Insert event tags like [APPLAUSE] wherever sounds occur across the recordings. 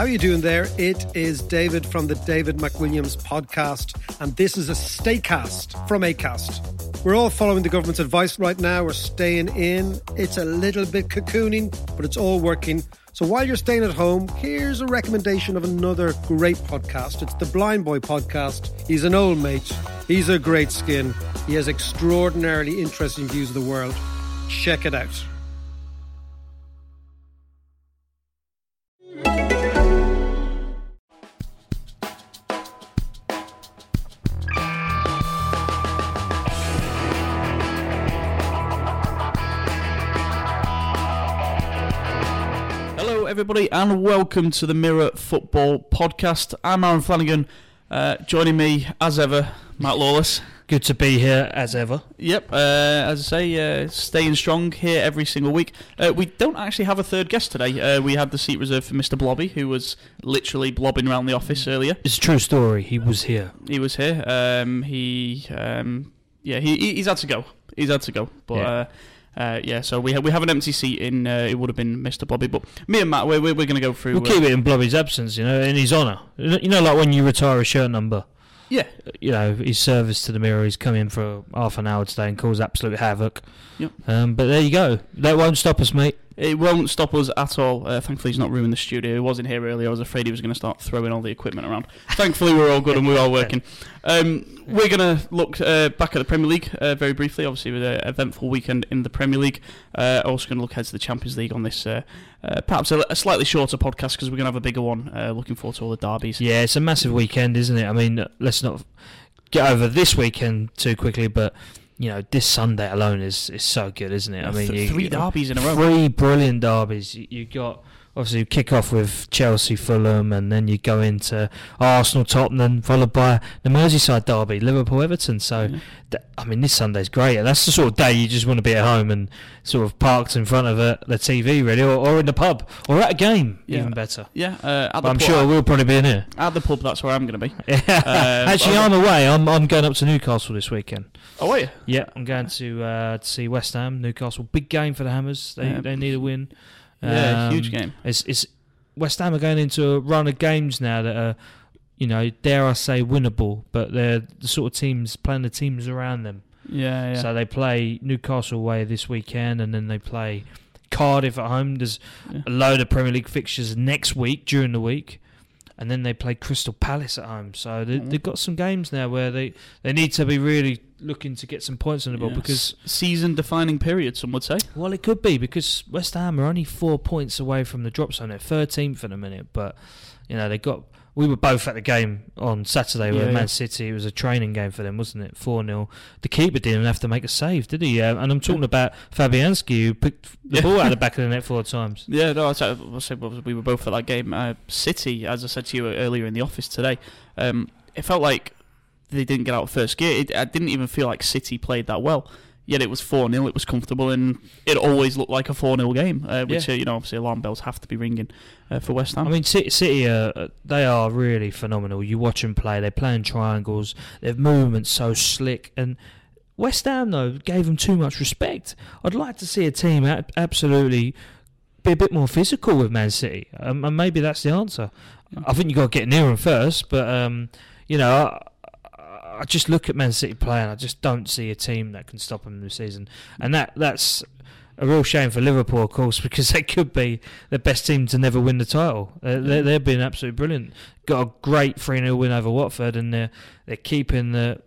How are you doing there? It is David from the David McWilliams podcast, and this is a Staycast from Acast. We're all following the government's advice right now. We're staying in. It's a little bit cocooning, but it's all working. So while you're staying at home, here's a recommendation of another great podcast. It's the Blind Boy podcast. He's an old mate. He's a great skin. He has extraordinarily interesting views of the world. Check it out. Everybody, and welcome to the Mirror Football Podcast. I'm Aaron Flanagan. Uh, joining me, as ever, Matt Lawless. Good to be here as ever. Yep, uh, as I say, uh, staying strong here every single week. Uh, we don't actually have a third guest today. Uh, we had the seat reserved for Mr. Blobby, who was literally blobbing around the office earlier. It's a true story. He was here. He was here. Um, he, um, yeah, he, he- he's had to go. He's had to go. But Yeah. Uh, uh, yeah, so we ha- we have an empty seat in. Uh, it would have been Mr. Blobby, but me and Matt, we're we're, we're going to go through. We'll uh, keep it in Blobby's absence, you know, in his honour. You know, like when you retire a shirt number. yeah, You know, his service to the mirror. He's come in for half an hour today and caused absolute havoc. Yep. Um, but there you go. That won't stop us, mate. It won't stop us at all. Uh, thankfully, he's not ruined the studio. He wasn't here earlier. I was afraid he was going to start throwing all the equipment around. Thankfully, we're all good and we're all working. Um, we're going to look uh, back at the Premier League uh, very briefly. Obviously, with an eventful weekend in the Premier League. Uh, also going to look ahead to the Champions League on this, uh, uh, perhaps a, a slightly shorter podcast because we're going to have a bigger one. Looking forward to all the derbies. Yeah, it's a massive weekend, isn't it? I mean, let's not get over this weekend too quickly, but you know, this Sunday alone is is so good, isn't it? I mean, Th- you- three derbies in a row. Three brilliant derbies. You, you got obviously you kick off with Chelsea, Fulham, and then you go into Arsenal, Tottenham, followed by the Merseyside derby, Liverpool, Everton. So, Yeah. th- I mean, this Sunday's great. And that's the sort of day you just want to be at home and sort of parked in front of a, the TV, really, or, or in the pub, or at a game, Yeah. even better. Yeah, uh, at But the I'm pub- sure we'll probably be in here. at the pub. That's where I'm going to be. Yeah. [LAUGHS] Actually, but- I'm away. I'm I'm going up to Newcastle this weekend. Oh, wait. Yeah, I'm going to uh, to see West Ham, Newcastle. Big game for the Hammers. They Yeah. they need a win. Yeah, Um, huge game. It's, it's West Ham are going into a run of games now that are, you know, dare I say, winnable. But they're the sort of teams playing the teams around them. Yeah, yeah. So they play Newcastle away this weekend, and then they play Cardiff at home. There's Yeah. a load of Premier League fixtures next week during the week. And then they play Crystal Palace at home, so they, Mhm. they've got some games now where they, they need to be really looking to get some points on the board Yeah, because season defining period, some would say. well, it could be because West Ham are only four points away from the drop zone. They're thirteenth in a minute, but you know they got. We were both at the game on Saturday with Yeah, Man yeah. City. It was a training game for them, wasn't it? Four 0 The keeper didn't have to make a save, did he? Uh, and I'm talking about Fabianski, who picked the Yeah. ball out of the [LAUGHS] back of the net four times. Yeah, no, I said, I said well, we were both at that game. Uh, City, as I said to you earlier in the office today, um, it felt like they didn't get out of first gear. It, I didn't even feel like City played that well. Yet it was 4 0, it was comfortable, and it always looked like a 4 0 game, uh, which, Yeah. uh, you know, obviously alarm bells have to be ringing uh, for West Ham. I mean, City, City uh, they are really phenomenal. You watch them play; they play in triangles. Their movements so slick. And West Ham though gave them too much respect. I'd like to see a team absolutely be a bit more physical with Man City, um, and maybe that's the answer. I think you've got to get near them first, but um, you know. I, just look at Man City play and I just don't see a team that can stop them this season, and that that's a real shame for Liverpool, of course, [LAUGHS] because they could be the best team to never win the title. Uh, they, they've been absolutely brilliant. Got a great 3 0 win over Watford, and they're, they're keeping the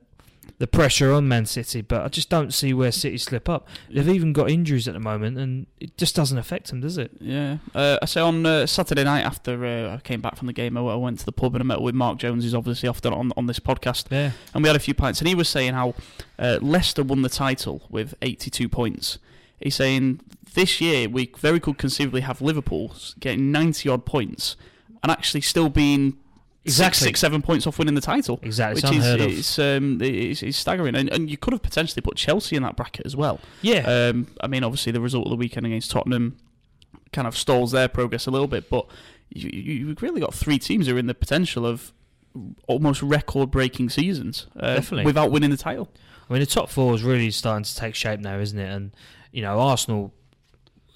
the pressure on Man City. But I just don't see where City slip up. They've even got injuries at the moment, and it just doesn't affect them, does it? Yeah. Uh, I say on uh, Saturday night after uh, I came back from the game, I, I went to the pub and I met with Mark Jones, who's obviously often on, on this podcast. Yeah. and we had a few pints, and he was saying how uh, Leicester won the title with 82 points. He's saying this year we very could conceivably have Liverpool getting 90 odd points and actually still being Exactly. six, six, seven points off winning the title. Exactly. It's Which is unheard of. it's, um, it's, it's staggering, and, and you could have potentially put Chelsea in that bracket as well. Yeah. Um, I mean, obviously the result of the weekend against Tottenham kind of stalls their progress a little bit, but you, you, you've really got three teams who are in the potential of almost record-breaking seasons uh, Definitely. without winning the title. I mean, the top four is really starting to take shape now, isn't it? And you know, Arsenal.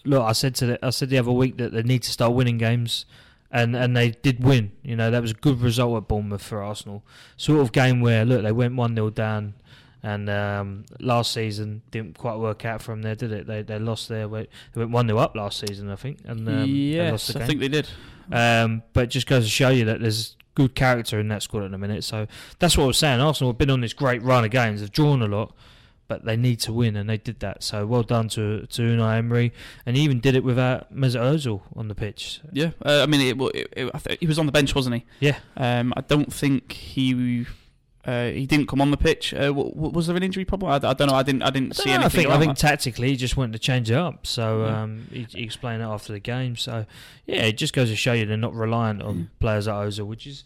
Look, I said to the, I said the other week that they need to start winning games. And and they did win. You know, that was a good result at Bournemouth for Arsenal. Sort of game where look, they went one 0 down, and um, last season didn't quite work out for them there, did it? They they lost their way. They went one 0 up last season, I think, and um, they lost yes, I think they did. Um, but just goes to show you that there's good character in that squad at the minute. So that's what I was saying. Arsenal have been on this great run of games. They've drawn a lot, but they need to win, and they did that. So well done to to Unai Emery, and he even did it without Mesut Ozil on the pitch. Yeah, uh, I mean, it, it, it, I th- he was on the bench, wasn't he? Yeah. Um, I don't think he uh, he didn't come on the pitch. Uh, w- w- was there an injury problem? I, d- I don't know. I didn't. I didn't I, see know, I think I think that. tactically he just wanted to change it up. So Yeah. um, he, he explained it after the game. So yeah, it just goes to show you they're not reliant on Mm. players like Ozil, which is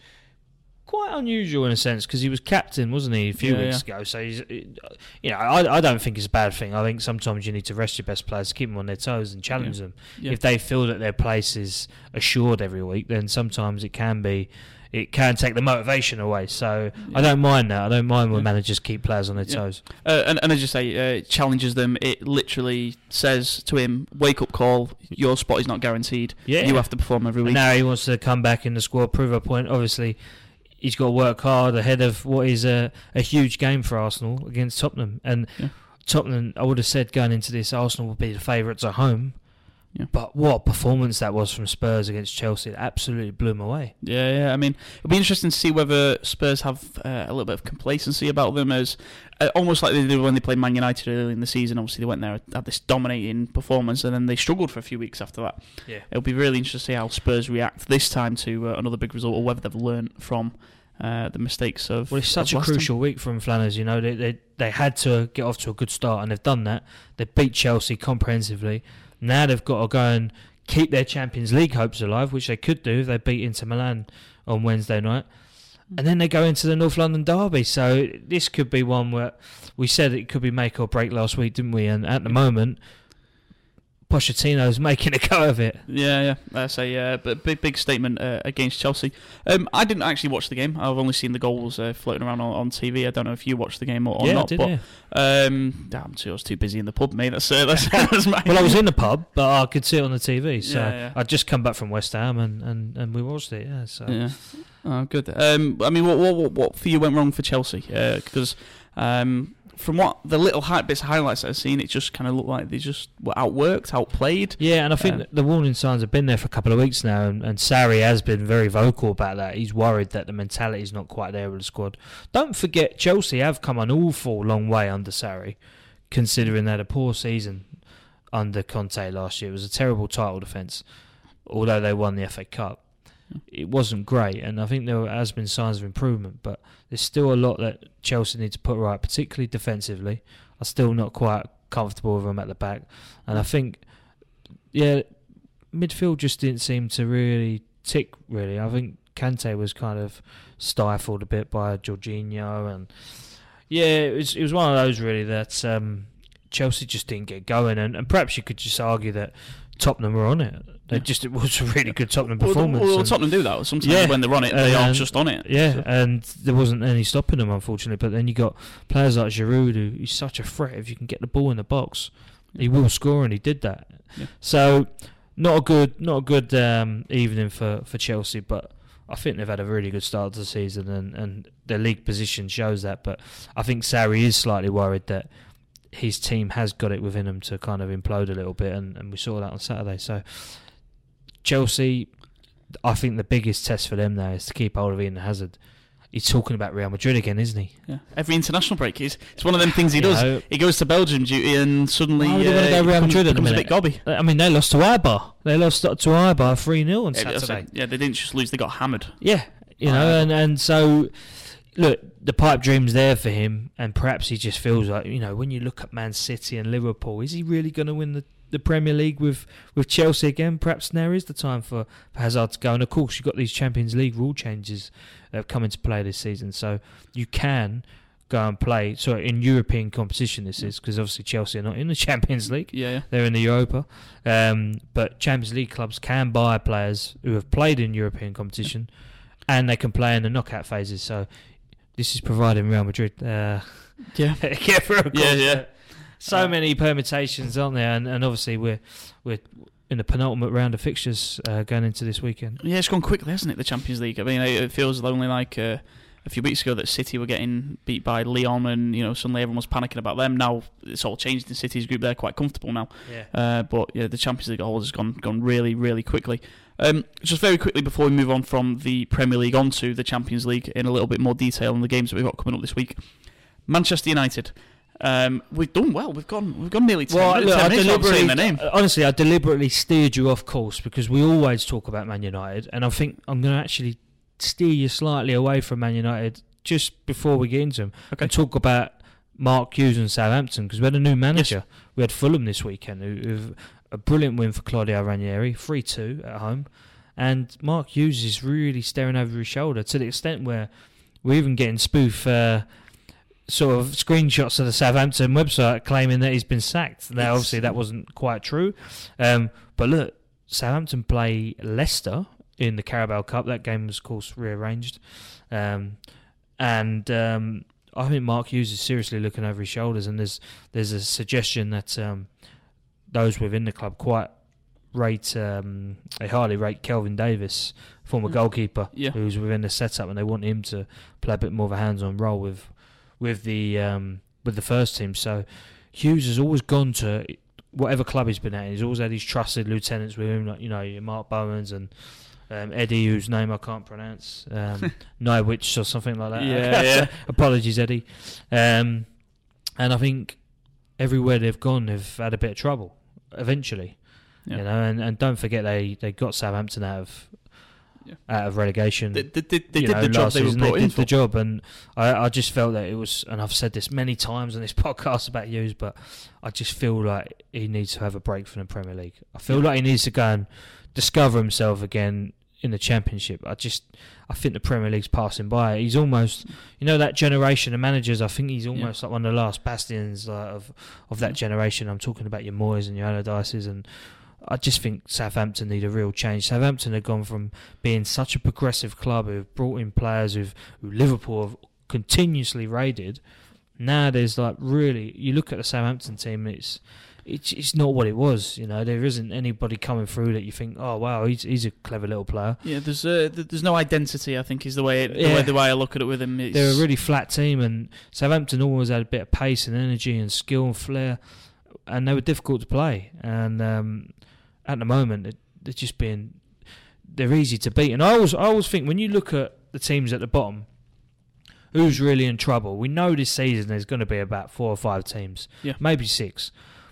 quite unusual in a sense because he was captain, wasn't he, a few Yeah, weeks ago? So he's, you know, I, I don't think it's a bad thing. I think sometimes you need to rest your best players, to keep them on their toes, and challenge them. Yeah. If they feel that their place is assured every week, then sometimes it can be. It can take the motivation away, so I don't mind that. I don't mind when Yeah. managers keep players on their Yeah. toes. Uh, and, and as you say, uh, challenges them. It literally says to him, "Wake up call. Your spot is not guaranteed. Yeah, You have to perform every And week." now he wants to come back in the squad, prove a point. Obviously, he's got to work hard ahead of what is a, a huge game for Arsenal against Tottenham. And Yeah. Tottenham, I would have said going into this, Arsenal would be the favourites at home. Yeah. But what a performance that was from Spurs against Chelsea. It absolutely blew them away. Yeah, yeah. I mean, it'll be interesting to see whether Spurs have uh, a little bit of complacency about them, as almost like they did when they played Man United early in the season. Obviously, they went there had this dominating performance, and then they struggled for a few weeks after that. Yeah. It'll be really interesting to see how Spurs react this time to uh, another big result, or whether they've learned from uh, the mistakes of. Well, it's such a time. crucial week from Flanners. You know, they, they they had to get off to a good start, and they've done that. They beat Chelsea comprehensively. Now they've got to go and keep their Champions League hopes alive, which they could do if they beat Inter Milan on Wednesday night. Mm. And then they go into the North London derby. So this could be one where we said it could be make or break last week, didn't we? And at the moment, Pochettino's making a go of it. Yeah, yeah. That's a uh, but big, big statement uh, against Chelsea. Um, I didn't actually watch the game. I've only seen the goals uh, floating around on, on TV. I don't know if you watched the game or, or yeah, I not. did, but yeah. um, damn, I was too busy in the pub, mate. That's uh, that's, [LAUGHS] that's my. Well, I was in the pub, but I could see it on the TV. So Yeah, yeah. I'd just come back from West Ham and, and, and we watched it. Yeah, so Yeah. Oh, good. Um, I mean, what, what what what for you went wrong for Chelsea? Because um, from what the little hi- bits of highlights I've seen, it just kind of looked like they just were outworked, outplayed. Yeah, and I think Um, the warning signs have been there for a couple of weeks now, and, and Sarri has been very vocal about that. He's worried that the mentality is not quite there with the squad. Don't forget, Chelsea have come an awful long way under Sarri, considering they had a poor season under Conte last year. It was a terrible title defence, although they won the FA Cup. It wasn't great, and I think there has been signs of improvement, but there's still a lot that Chelsea need to put right, particularly defensively. I'm still not quite comfortable with them at the back, and I think yeah, midfield just didn't seem to really tick. Really, I think Kante was kind of stifled a bit by Jorginho, and yeah, it was it was one of those really that um, Chelsea just didn't get going, and, and perhaps you could just argue that Tottenham were on it. They Yeah. just it was a really good Tottenham Well, performance. well, and- Tottenham do that. Sometimes Yeah. when they're on it, they are Um, just on it. yeah, So- and there wasn't any stopping them, unfortunately. But then you got players like Giroud, who is such a threat. If you can get the ball in the box, he will score, and he did that. Yeah. So, not a good, not a good um, evening for, for Chelsea. But I think they've had a really good start to the season, and, and their league position shows that. But I think Sarri is slightly worried that his team has got it within them to kind of implode a little bit, and, and we saw that on Saturday. So, Chelsea, I think the biggest test for them now is to keep hold of Eden Hazard. He's talking about Real Madrid again, isn't he? yeah. Every international break, is it's one of them things he You does. know, He goes to Belgium duty and suddenly Why would uh, go Real becomes, Madrid the becomes a bit gobby. I mean, they lost to Eibar. They lost to Eibar 3 0 on Yeah, Saturday. Yeah, they didn't just lose; they got hammered. Yeah, you know, and, and so, look, the pipe dream's there for him, and perhaps he just feels like, you know, when you look at Man City and Liverpool, is he really going to win the, the Premier League with, with Chelsea again? Perhaps now is the time for, for Hazard to go. And of course, you've got these Champions League rule changes that have come into play this season, so you can go and play. So in European competition, this is because obviously Chelsea are not in the [LAUGHS] Champions League. Yeah, yeah. They're in the Europa. Um, but Champions League clubs can buy players who have played in European competition and they can play in the knockout phases. So this is providing Real Madrid. Uh, Yeah. [LAUGHS] yeah, for a Yeah, yeah. So Uh, many permutations, aren't there? And, and obviously we're we're in the penultimate round of fixtures uh, going into this weekend. Yeah, it's gone quickly, hasn't it? The Champions League. I mean, it it feels only like uh, a few weeks ago that City were getting beat by Lyon, and you know suddenly everyone was panicking about them. Now it's all changed in City's group; they're quite comfortable now. Yeah. Uh, but yeah, the Champions League all has gone gone really really quickly. Um, just very quickly before we move on from the Premier League onto the Champions League in a little bit more detail on the games that we've got coming up this week. Manchester United. Um, we've done well. We've gone. We've gone nearly ten, Well, minutes, look, 10 I minutes without saying deliberately, their name. uh, honestly, I deliberately steered you off course because we always talk about Man United, and I think I'm going to actually steer you slightly away from Man United just before we get into them Okay. and talk about Mark Hughes and Southampton because we had a new manager. We had Fulham this weekend, who, who a brilliant win for Claudio Ranieri, three two at home, and Mark Hughes is really staring over his shoulder to the extent where we're even getting spoof. Uh, Sort of screenshots of the Southampton website claiming that he's been sacked. Now, Yes. obviously, that wasn't quite true. Um, but look, Southampton play Leicester in the Carabao Cup. That game was, of course, rearranged. Um, and um, I think Mark Hughes is seriously looking over his shoulders. And there's there's a suggestion that um, those within the club quite rate um, they highly rate Kelvin Davis, former Mm. goalkeeper, Yeah. who's within the setup, and they want him to play a bit more of a hands-on role with with the um, with the first team. So Hughes has always gone to whatever club he's been at. He's always had his trusted lieutenants with him, like you know Mark Bowens and um, Eddie, whose name I can't pronounce, um, [LAUGHS] Nywitch or something like that. Yeah, yeah. [LAUGHS] Apologies, Eddie. Um, and I think everywhere they've gone, they've had a bit of trouble. Eventually, Yeah. you know, and, and don't forget they, they got Southampton out of Yeah. out of relegation They, they, they, they did know, the job they were brought they in did for. the job, and I, I just felt that it was, and I've said this many times on this [LAUGHS] podcast about Hughes, but I just feel like he needs to have a break from the Premier League. I feel Yeah. like he needs to go and discover himself again in the Championship. I just, I think the Premier League's passing by. He's almost, you know, that generation of managers. I think he's almost like one of the last bastions like, of of that Yeah. generation. I'm talking about your Moyes and your Allardyces and. I just think Southampton need a real change. Southampton have gone from being such a progressive club who've brought in players who've, who Liverpool have continuously raided. Now there's like really, you look at the Southampton team, it's it's it's not what it was. You know, there isn't anybody coming through that you think, oh wow, he's he's a clever little player. Yeah, there's uh, there's no identity. I think is the way it, the Yeah. way the way I look at it with him. It's, They're a really flat team, and Southampton always had a bit of pace and energy and skill and flair, and they were difficult to play. And um, at the moment, they're just being they're easy to beat. And I always I always think when you look at the teams at the bottom, who's really in trouble? We know this season there's going to be about four or five teams, Yeah. maybe six,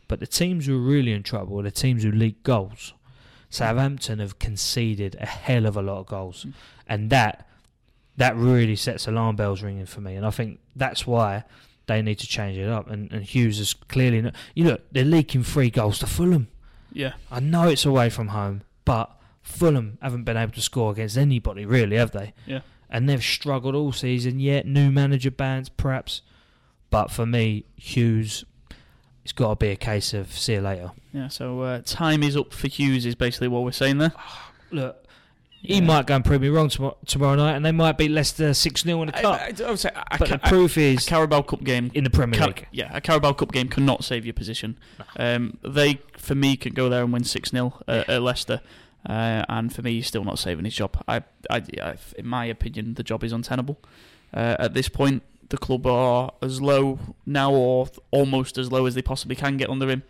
but the teams who are really in trouble are the teams who leak goals. Southampton have conceded a hell of a lot of goals, Mm. and that that really sets alarm bells ringing for me. And I think that's why they need to change it up. And, and Hughes is clearly not. You look, they're leaking three goals to Fulham. yeah. I know it's away from home, but Fulham haven't been able to score against anybody, really, have they? Yeah. And they've struggled all season. Yet new manager bands, perhaps. But for me, Hughes, it's got to be a case of see you later. Yeah, so uh, time is up for Hughes is basically what we're saying there. [SIGHS] Look, he Yeah. might go and prove me wrong tomorrow, tomorrow night, and they might beat Leicester six 0 in the cup. I, I would say a, but ca- the proof a, is Carabao Cup game. in the Premier Ca- League. yeah, a Carabao Cup game cannot save your position. Um, they, for me, can go there and win six 0 uh, at Leicester, uh, and for me, he's still not saving his job. I, I, I, in my opinion, the job is untenable. Uh, at this point, the club are as low now, or almost as low as they possibly can get under him.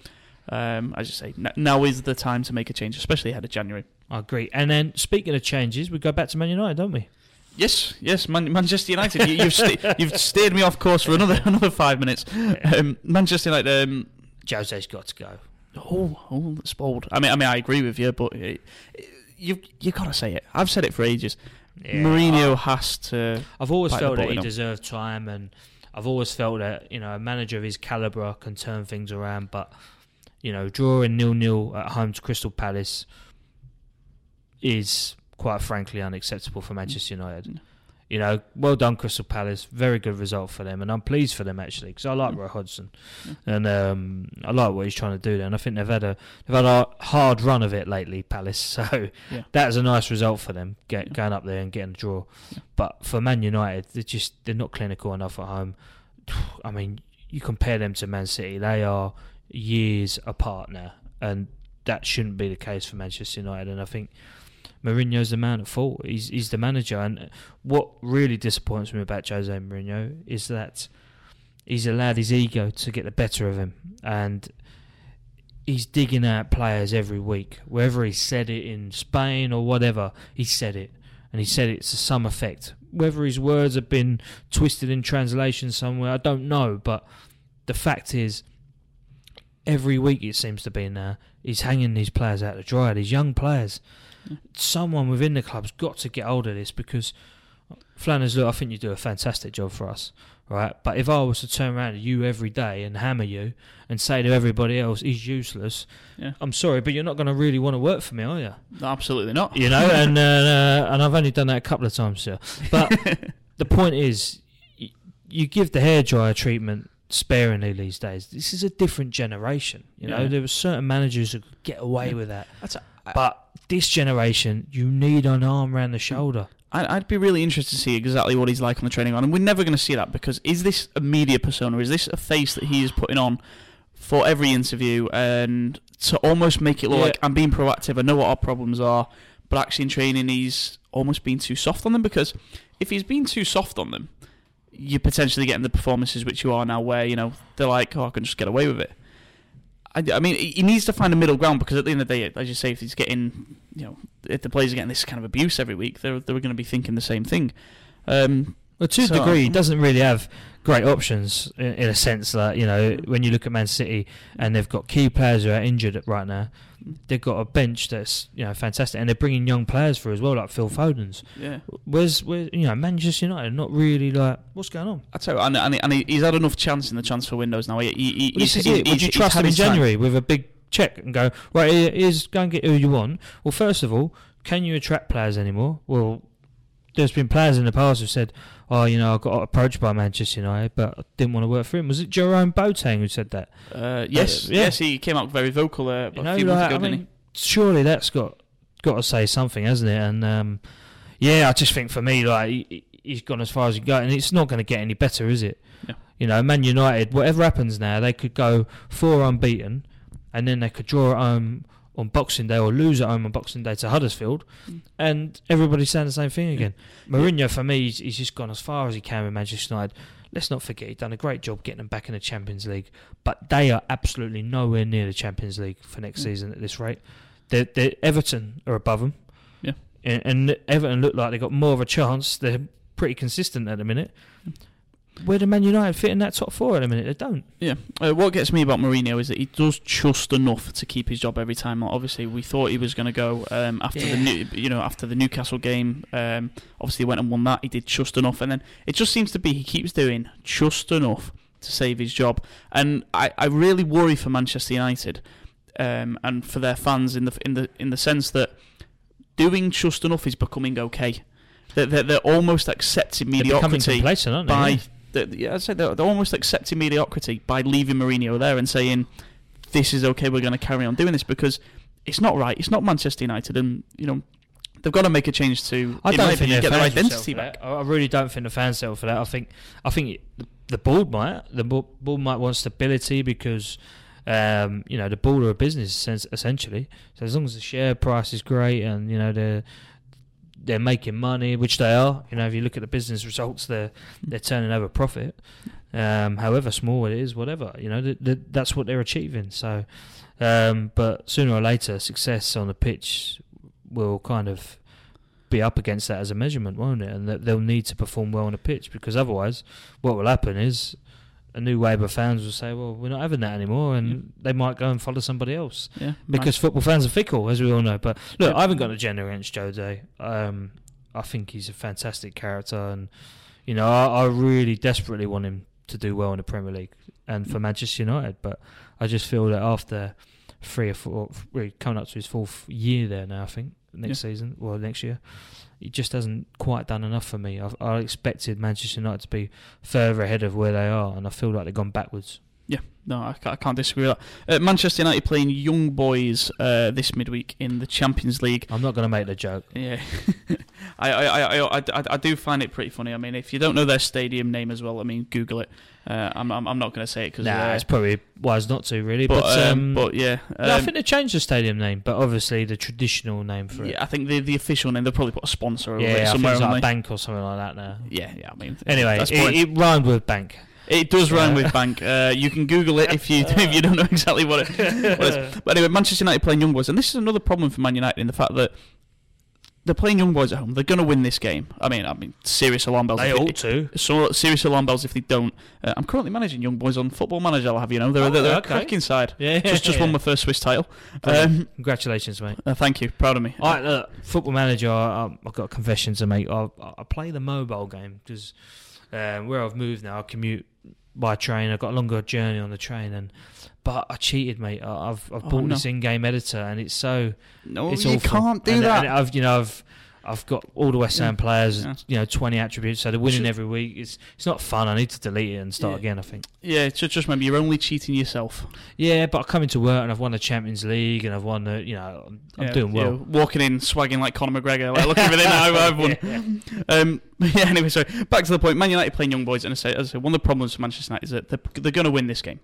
Um, as you say, n- now is the time to make a change, especially ahead of January. I agree. And then speaking of changes, we go back to Man United, don't we? Yes, yes, Man- Manchester United. You, you've sta [LAUGHS] you've steered me off course for another [LAUGHS] another five minutes. Um, Manchester United. Um, Jose's got to go. oh, oh, that's bold. I mean, I mean, I agree with you, but uh, you you got to say it. I've said it for ages. Mourinho has to. I've always felt that he on. deserved time, and I've always felt that you know a manager of his caliber can turn things around. But you know, drawing nil nil at home to Crystal Palace is quite frankly unacceptable for Manchester United. Mm. You know, well done, Crystal Palace. Very good result for them, and I'm pleased for them actually because I like Mm. Roy Hodgson, and um, I like what he's trying to do there. And I think they've had a they've had a hard run of it lately, Palace. [LAUGHS] So Yeah. that's a nice result for them, get, Yeah. going up there and getting a draw. Yeah. But for Man United, they're just they're not clinical enough at home. [SIGHS] I mean, you compare them to Man City; they are years apart now, and that shouldn't be the case for Manchester United, and I think Mourinho's the man at fault. He's he's the manager, and what really disappoints me about Jose Mourinho is that he's allowed his ego to get the better of him, and he's digging out players every week. Whether he said it in Spain or whatever, he said it, and he said it to some effect. Whether his words have been twisted in translation somewhere, I don't know, but the fact is, every week it seems to be now, he's hanging these players out to dry, these young players. Someone within the club's got to get hold of this because Flanners, look, I think you do a fantastic job for us, right? But if I was to turn around to you every day and hammer you and say to everybody else, he's useless, Yeah. I'm sorry, but you're not going to really want to work for me, are you? No, absolutely not. You know, and [LAUGHS] uh, uh, and I've only done that a couple of times, sir. But [LAUGHS] the point is, y- you give the hairdryer treatment sparingly these days. This is a different generation. You know, Yeah. there were certain managers who could get away Yeah. with that, That's a, I, but this generation, you need an arm around the shoulder. I'd, I'd be really interested to see exactly what he's like on the training ground, and we're never going to see that because is this a media persona? Is this a face that he is putting on for every interview and to almost make it look Yeah. like I'm being proactive? I know what our problems are, but actually in training he's almost being too soft on them because if he's being too soft on them, you're potentially getting the performances which you are now, where you know they're like, oh, I can just get away with it. I, I mean, he needs to find a middle ground because at the end of the day, as you say, if he's getting, you know, if the players are getting this kind of abuse every week, they're they're going to be thinking the same thing. Um, Well, to a So, degree, he um, doesn't really have great options in, in a sense that you know when you look at Man City and they've got key players who are injured right now. They've got a bench that's you know fantastic, and they're bringing young players through as well, like Phil Foden's. yeah, Where's where you know Manchester United not really like what's going on? I tell you, and, and, he- and he's had enough chance in the transfer windows now. He, he, he, Well, this is it. Would you trust him in his time. January with a big check and go right? here- Here's go and get who you want. Well, first of all, can you attract players anymore? Well, there's been players in the past who said, "Oh, you know, I got approached by Manchester United, but I didn't want to work for him." Was it Jerome Boateng who said that? Uh, yes, Uh, yeah. yes, he came out very vocal uh, You a know, few months like, ago, I didn't mean, surely that's got got to say something, hasn't it? And um, yeah, I just think for me, like he, he's gone as far as he go, and it's not going to get any better, is it? Yeah. You know, Man United, whatever happens now, they could go four unbeaten, and then they could draw at home on Boxing Day or lose at home on Boxing Day to Huddersfield, Mm. and everybody's saying the same thing again. Mourinho, for me, he's, he's just gone as far as he can with Manchester United. Let's not forget, he's done a great job getting them back in the Champions League, but they are absolutely nowhere near the Champions League for next Mm. season at this rate. They're, they're, Everton are above them. Yeah. And, and Everton look like they've got more of a chance. They're pretty consistent at the minute. Where do Man United fit in that top four at the minute? They don't. Yeah. Uh, what gets me about Mourinho is that he does just enough to keep his job every time. Like, obviously, we thought he was going to go um, after the new, you know after the Newcastle game. Um, obviously, he went and won that. He did just enough, and then it just seems to be he keeps doing just enough to save his job. And I, I really worry for Manchester United um, and for their fans in the in the in the sense that doing just enough is becoming okay. They're, they're, they're almost accepting mediocrity complacent, aren't they? by Yeah. The, yeah, I'd say they're, they're almost accepting mediocrity by leaving Mourinho there and saying this is okay. We're going to carry on doing this because it's not right. It's not Manchester United, and you know they've got to make a change to I don't think get their identity back. I really don't think the fans sell for that. I think I think the, the board might the board might want stability because um, you know the board are a business essentially. So as long as the share price is great and you know they're they're making money, which they are. You know, if you look at the business results, they're they're turning over profit, um, however small it is, whatever. You know, th- th- that's what they're achieving. So, um, but sooner or later, success on the pitch will kind of be up against that as a measurement, won't it? And they'll need to perform well on the pitch because otherwise, what will happen is a new wave of fans will say, "Well, we're not having that anymore," and they might go and follow somebody else Yeah, because football fans are fickle, as we all know. But look, Yeah. I haven't got a agenda against Jose. Um, I think he's a fantastic character, and you know, I, I really desperately want him to do well in the Premier League and for Manchester United. But I just feel that after three or four, coming up to his fourth year there now, I think next season, well, next year, It just hasn't quite done enough for me. I've, I expected Manchester United to be further ahead of where they are, and I feel like they've gone backwards. Yeah, no, I can't, I can't disagree with that. Uh, Manchester United playing Young Boys uh, this midweek in the Champions League. I'm not going to make the joke. Yeah, [LAUGHS] I, I, I, I, I, I do find it pretty funny. I mean, if you don't know their stadium name as well, I mean, Google it. Uh, I'm, I'm, I'm not going to say it because. Nah, uh, it's probably wise not to really. but, But, um, um, but yeah, no, I um, think they changed the stadium name, but obviously the traditional name for it. yeah, I think the the official name they'll probably put a sponsor over Yeah, it I think somewhere. it's like a bank or something like that now. Yeah, yeah. I mean, Anyway, it, it rhymed with bank. It does rhyme with bank. Uh, you can Google it if you [LAUGHS] if you don't know exactly what it, what it is. [LAUGHS] But anyway, Manchester United playing Young Boys, and this is another problem for Man United in the fact that they're playing Young Boys at home. They're going to win this game. I mean, I mean, serious alarm bells. They ought to. So serious alarm bells if they don't. Uh, I'm currently managing Young Boys on Football Manager. I'll have you know they're, Oh, they're, they're okay. a cracking side. Yeah, Just just yeah. won my first Swiss title. Um, Congratulations, mate. uh, thank you, proud of me. All right, look, football manager. I, I've got a confession to make. I, I play the mobile game because um, where I've moved now, I commute by train. I've got a longer journey on the train, and but I cheated, mate. I- I've I've Oh, bought no. this in-game editor, and it's so no, it's you awful. can't do and, that. And I've you know I've I've got all the West Ham Yeah. players, Yeah. you know, twenty attributes, so they're winning Should- every week. It's it's not fun. I need to delete it and start Yeah. again. I think. yeah, just, just remember you're only cheating yourself. Yeah, but I come into work and I've won the Champions League and I've won the, you know, I'm, I'm doing well. walking in, swagging like Conor McGregor. Like, look at everything I've, I've won. [LAUGHS] Um, [LAUGHS] yeah, anyway, sorry. Back to the point. Man United playing young boys, and I say, as I say, one of the problems for Manchester United is that they're, they're going to win this game.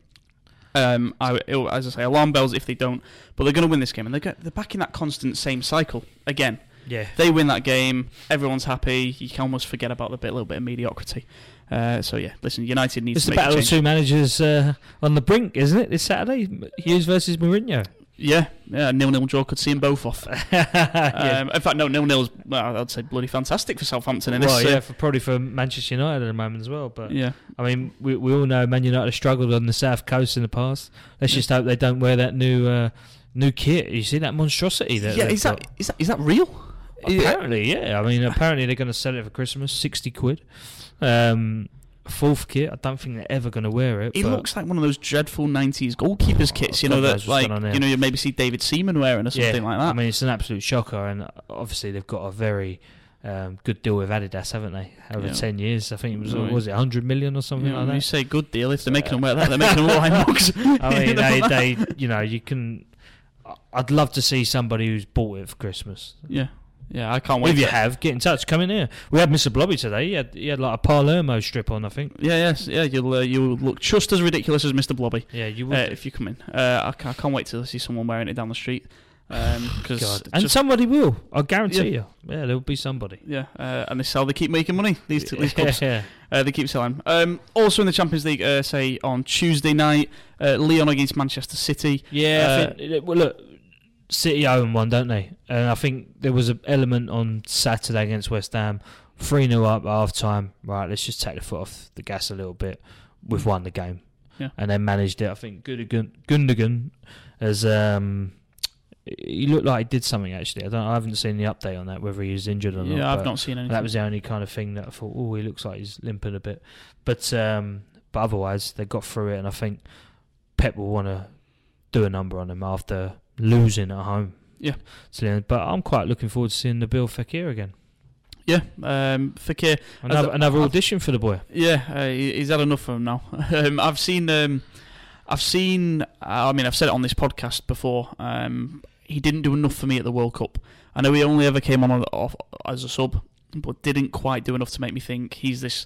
Um, I, as I say, alarm bells if they don't, but they're going to win this game, and they're, go- they're back in that constant same cycle again. Yeah. They win that game, everyone's happy. You can almost forget about the bit, little bit of mediocrity. Uh, so yeah, listen, United needs It's to the make a battle of two managers uh, on the brink, isn't it? This Saturday, Hughes versus Mourinho. Yeah, yeah, nil nil draw could see them both off. yeah. [LAUGHS] Um, in fact, no, nil nil's well, I'd say bloody fantastic for Southampton in this. well, uh, yeah, for, probably for Manchester United at the moment as well. But yeah. I mean, we we all know Man United have struggled on the south coast in the past. Let's just hope they don't wear that new uh, new kit. You see that monstrosity? That yeah, is that, got? is that is that real? Apparently, yeah. I mean, apparently they're going to sell it for Christmas, sixty quid. Um, fourth kit. I don't think they're ever going to wear it. It looks like one of those dreadful '90s goalkeepers kits, you know, that like going on there. you know you maybe see David Seaman wearing or something like that. I mean, it's an absolute shocker, and obviously they've got a very um, good deal with Adidas, haven't they? Over Yeah. ten years, I think it was was it 100 million or something you, know, like you that. say good deal if they're making them wear that, they're [LAUGHS] making them like mugs. I mean, [LAUGHS] You they, they, you know, you can. I'd love to see somebody who's bought it for Christmas. yeah, yeah, I can't wait. if you have, get in touch. Come in here. We had Mr. Blobby today. He had, he had like a Palermo strip on, I think. yeah, yes, yeah, you'll uh, you'll look just as ridiculous as Mr. Blobby Yeah, you uh, if you come in. Uh, I, ca- I can't wait to see someone wearing it down the street. Um [SIGHS] 'cause God. And somebody will. I guarantee Yeah. you. Yeah, there will be somebody. yeah, uh, and is how they keep making money. These two, these clubs. yeah. [LAUGHS] Uh, they keep selling. Um, also in the Champions League, uh, say on Tuesday night, uh, Lyon against Manchester City. Yeah, I think, well, look, City own one, don't they? And I think there was an element on Saturday against West Ham, 3 0 up at half time. Right, let's just take the foot off the gas a little bit. We've won the game. Yeah. And then managed it. I think Gundogan, Gundogan has. Um, he looked like he did something actually. I don't. I haven't seen the update on that whether he was injured or not. Yeah, I've not seen anything. That was the only kind of thing that I thought. Oh, he looks like he's limping a bit. But um, but otherwise they got through it, and I think Pep will want to do a number on him after losing at home. Yeah. End. But I'm quite looking forward to seeing Nabil Fekir again. yeah, um, Fekir. Another, I've- another I've- audition for the boy. Yeah, uh, he's had enough of him now. [LAUGHS] um, I've seen, um, I've seen. I mean, I've said it on this podcast before. Um, he didn't do enough for me at the World Cup. I know he only ever came on off, as a sub, but didn't quite do enough to make me think he's this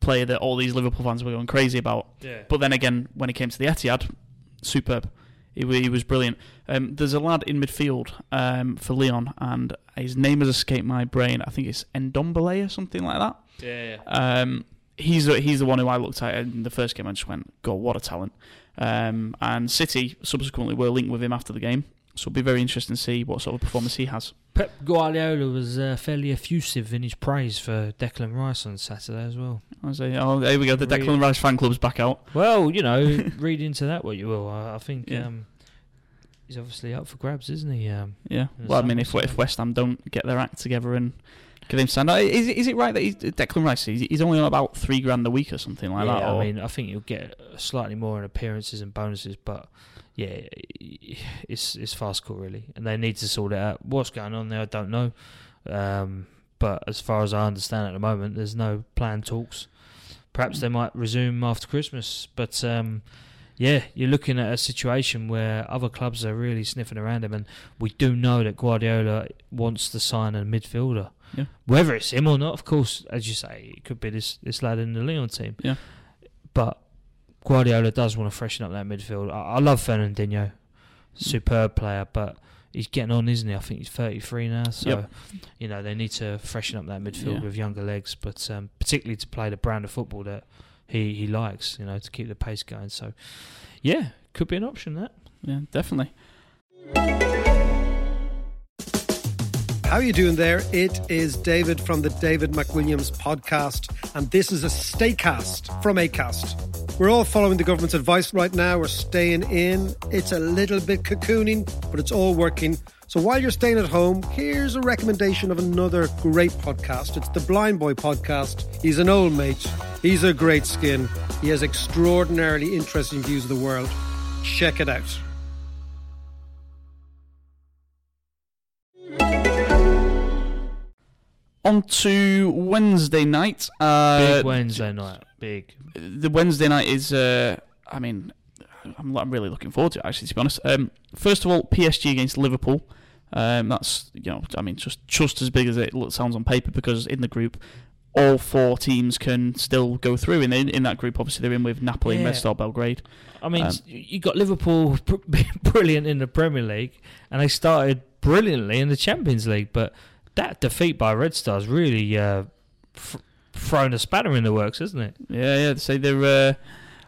player that all these Liverpool fans were going crazy about. Yeah. But then again, when he came to the Etihad, superb. He, he was brilliant. Um, there's a lad in midfield um, for Lyon, and his name has escaped my brain. I think it's Ndombele or something like that. Yeah. Um, he's the- he's the one who I looked at in the first game. I just went, God, what a talent! Um, and City subsequently were linked with him after the game, so it'll be very interesting to see what sort of performance he has. Pep Guardiola was uh, fairly effusive in his praise for Declan Rice on Saturday as well. I like, oh, there we go. The? Declan Rice fan club's back out. Well, you know, [LAUGHS] read into that what you will. I, I think Yeah. um, he's obviously up for grabs, isn't he? Um, Yeah. Well, I mean, if if West Ham don't get their act together and get him stand out, is it- is it right that he's, Declan Rice he's, only on about three grand a week or something like yeah, that? or- I mean, I think you'll get slightly more in appearances and bonuses, but yeah, it's it's fast call really, and they need to sort it out. What's going on there, I don't know. Um, but as far as I understand at the moment, there's no planned talks. Perhaps they might resume after Christmas, but um, yeah, you're looking at a situation where other clubs are really sniffing around him, and we do know that Guardiola wants to sign a midfielder. Yeah. Whether it's him or not, of course, as you say, it could be this this lad in the Lyon team. Yeah. But Guardiola does want to freshen up that midfield. I, I love Fernandinho, superb player, but he's getting on, isn't he? I think he's 33 now, so Yep. you know they need to freshen up that midfield Yeah. with younger legs, but um, particularly to play the brand of football that he he likes, you know, to keep the pace going. So, yeah, could be an option that. Yeah, definitely. How are you doing there? It is David from the David McWilliams podcast, and this is a Staycast from Acast. We're all following the government's advice right now. We're staying in. It's a little bit cocooning, but it's all working. So while you're staying at home, here's a recommendation of another great podcast. It's the Blind Boy podcast. He's an old mate. He's a great skin. He has extraordinarily interesting views of the world. Check it out. On to Wednesday night. Uh, Big Wednesday night, big. the Wednesday night is, uh, I mean, I'm, I'm really looking forward to it, actually, to be honest. Um, first of all, PSG against Liverpool. Um, that's, you know, I mean, just, just as big as it sounds on paper because in the group, all four teams can still go through. In, in that group, obviously, they're in with Napoli Yeah. Red Star Belgrade. I mean, Um, you got Liverpool [LAUGHS] br- [LAUGHS] brilliant in the Premier League, and they started brilliantly in the Champions League, but that defeat by Red Stars really uh, thrown a spanner in the works, isn't it? Yeah, yeah. So they're. Uh,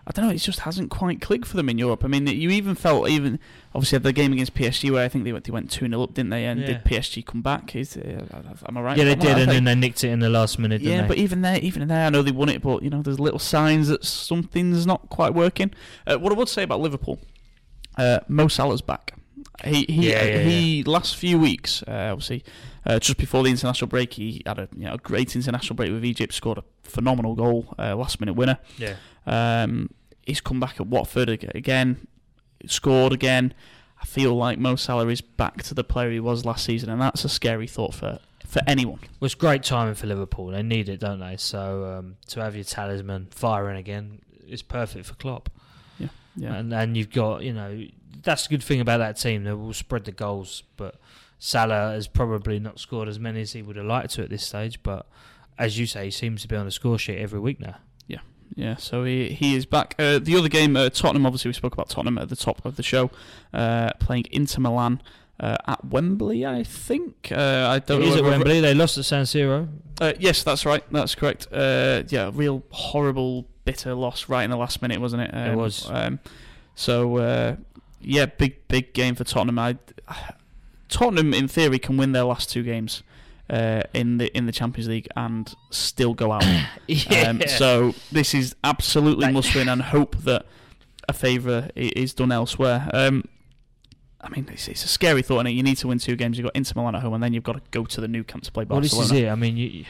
I don't know. It just hasn't quite clicked for them in Europe. I mean, you even felt even obviously had the game against PSG where I think they went they went two 0 up, didn't they? And Yeah. did PSG come back? Is uh, am I right? yeah, they did, right? and then they nicked it in the last minute. Didn't yeah, they? but even there, even there, I know they won it, but you know, there's little signs that something's not quite working. Uh, what I would say about Liverpool, uh, Mo Salah's back. He he Yeah, yeah, he last few weeks, uh, obviously, uh, just before the international break, he had a you know a great international break with Egypt, scored a phenomenal goal, uh, last minute winner. yeah, Um, he's come back at Watford again, scored again. I feel like Mo Salah is back to the player he was last season, and that's a scary thought for for anyone. well, it's great timing for Liverpool. They need it, don't they? So um, to have your talisman firing again is perfect for Klopp. Yeah, Yeah, And and you've got you know that's the good thing about that team. They will spread the goals, but Salah has probably not scored as many as he would have liked to at this stage. But as you say, he seems to be on the score sheet every week now. Yeah, yeah. so he he is back. Uh, the other game, uh, Tottenham. Obviously, we spoke about Tottenham at the top of the show, uh, playing Inter Milan uh, at Wembley. I think. Uh, I don't It know. is at Wembley. They lost at San Siro. Uh, yes, that's right. That's correct. Uh, yeah, real horrible, bitter loss right in the last minute, wasn't it? Um, was. Um, so uh, yeah, big big game for Tottenham. I, Tottenham, in theory, can win their last two games uh, in the in the Champions League and still go out. [COUGHS] yeah. Um, so this is absolutely Like- must win, and hope that a favour is done elsewhere. Um, I mean, it's, it's a scary thought, and you need to win two games. You've got Inter Milan at home, and then you've got to go to the Nou Camp to play well, this is it. I mean, you,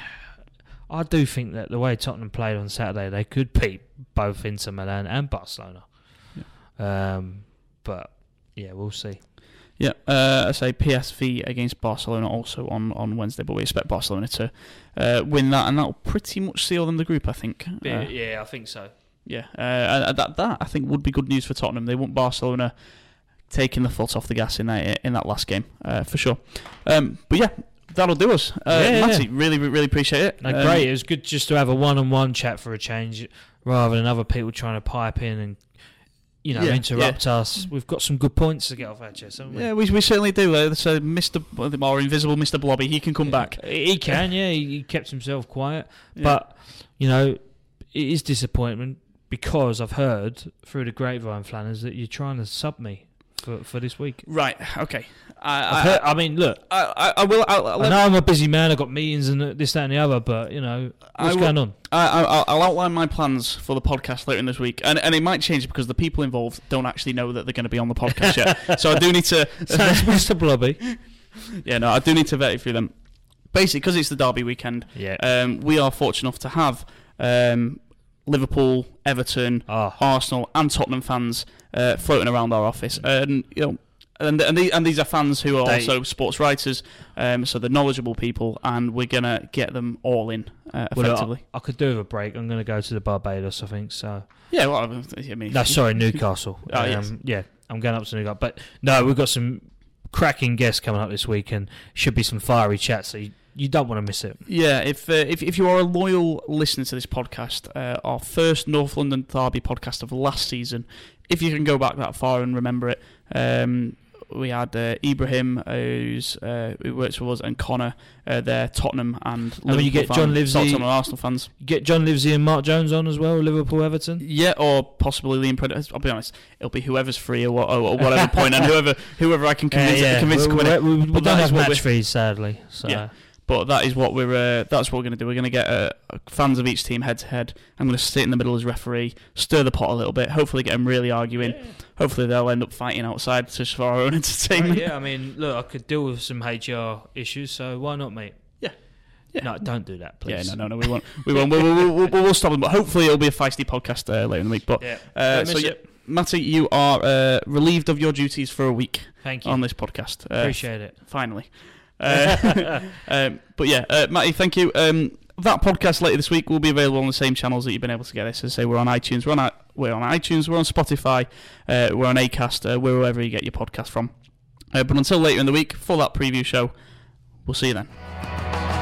I do think that the way Tottenham played on Saturday, they could beat both Inter Milan and Barcelona. Um, but yeah, we'll see. Yeah, uh, I say PSV against Barcelona also on, on Wednesday, but we expect Barcelona to uh, win that, and that'll pretty much seal them the group, I think. Uh, yeah, I think so. yeah, uh, that that I think would be good news for Tottenham. They want Barcelona taking the foot off the gas in that in that last game uh, for sure. Um, but yeah, that'll do us. Uh, Yeah, yeah, Matty, yeah. really really appreciate it. No, Um, great. It was good just to have a one-on-one chat for a change, rather than other people trying to pipe in and you know Yeah, interrupt us. We've got some good points to get off our chest, haven't we? Yeah, we, we certainly do. Uh, so Mr. or Invisible Mr. Blobby, he can come back. He can, yeah. He he kept himself quiet, Yeah. but you know, it is disappointment because I've heard through the grapevine, Flanners, that you're trying to sub me for, for this week. Right. Okay. I I've heard, I mean, look, I, I, I will. I'll, I'll I know I'm a busy man. I've got meetings and this, that, and the other, but you know, I what's will- going on? I, I- I'll, I'll outline my plans for the podcast later in this week, and and it might change because the people involved don't actually know that they're going to be on the podcast yet. [LAUGHS] so I do need to. [LAUGHS] Mr. Blobby. yeah, no, I do need to vet it through them. Basically, because it's the Derby weekend, Yeah. um, we are fortunate enough to have um, Liverpool, Everton, Ah, Arsenal, and Tottenham fans uh, floating around our office, and you know. and and, the, and these are fans who are They- also sports writers, um, so they're knowledgeable people, and we're gonna get them all in uh, effectively. I, I could do with a break. I'm going to go to the Barbados, I think. So yeah, well, I mean, no, sorry, [LAUGHS] Newcastle. Oh, yes. um, yeah, I'm going up to Newcastle. But no, we've got some cracking guests coming up this week, and should be some fiery chats. So you, you don't want to miss it. Yeah, if, uh, if if you are a loyal listener to this podcast, uh, our first North London Derby podcast of last season, if you can go back that far and remember it, um, we had uh, Ibrahim, who's uh, who works with us, and Connor. Uh, they're Tottenham and I mean, you get John Livesey- Tottenham and Arsenal fans. You get John Livesey and Mark Jones on as well, Liverpool Everton. Yeah, or possibly Liam Prendergast. I'll be honest, it'll be whoever's free or, what, or whatever [LAUGHS] point, and whoever whoever I can convince, yeah, yeah. convince to we, come in. we, we, we But don't have match we- fees, sadly. So Yeah. But that is what we're uh, that's what we're going to do. We're going to get uh, fans of each team head to head. I'm going to sit in the middle as referee, stir the pot a little bit, hopefully get them really arguing. Hopefully they'll end up fighting outside just for our own [LAUGHS] entertainment. yeah, I mean, look, I could deal with some HR issues, so why not, mate? Yeah. Yeah. No, don't do that, please. Yeah, no, no, no, we won't. We won't. We'll, we'll, we'll, we'll stop them. But hopefully, it'll be a feisty podcast uh, later in the week. But Yeah. uh, so yeah. Matty, you are uh, relieved of your duties for a week Thank you. on this podcast. Uh, Appreciate it. finally. Uh, [LAUGHS] um, but yeah, uh, Matty, thank you. Um, that podcast later this week will be available on the same channels that you've been able to get. As I say, we're on iTunes, we're on we're on iTunes, we're on Spotify, uh, we're on Acast, uh, wherever you get your podcast from. Uh, but until later in the week, for that preview show, we'll see you then.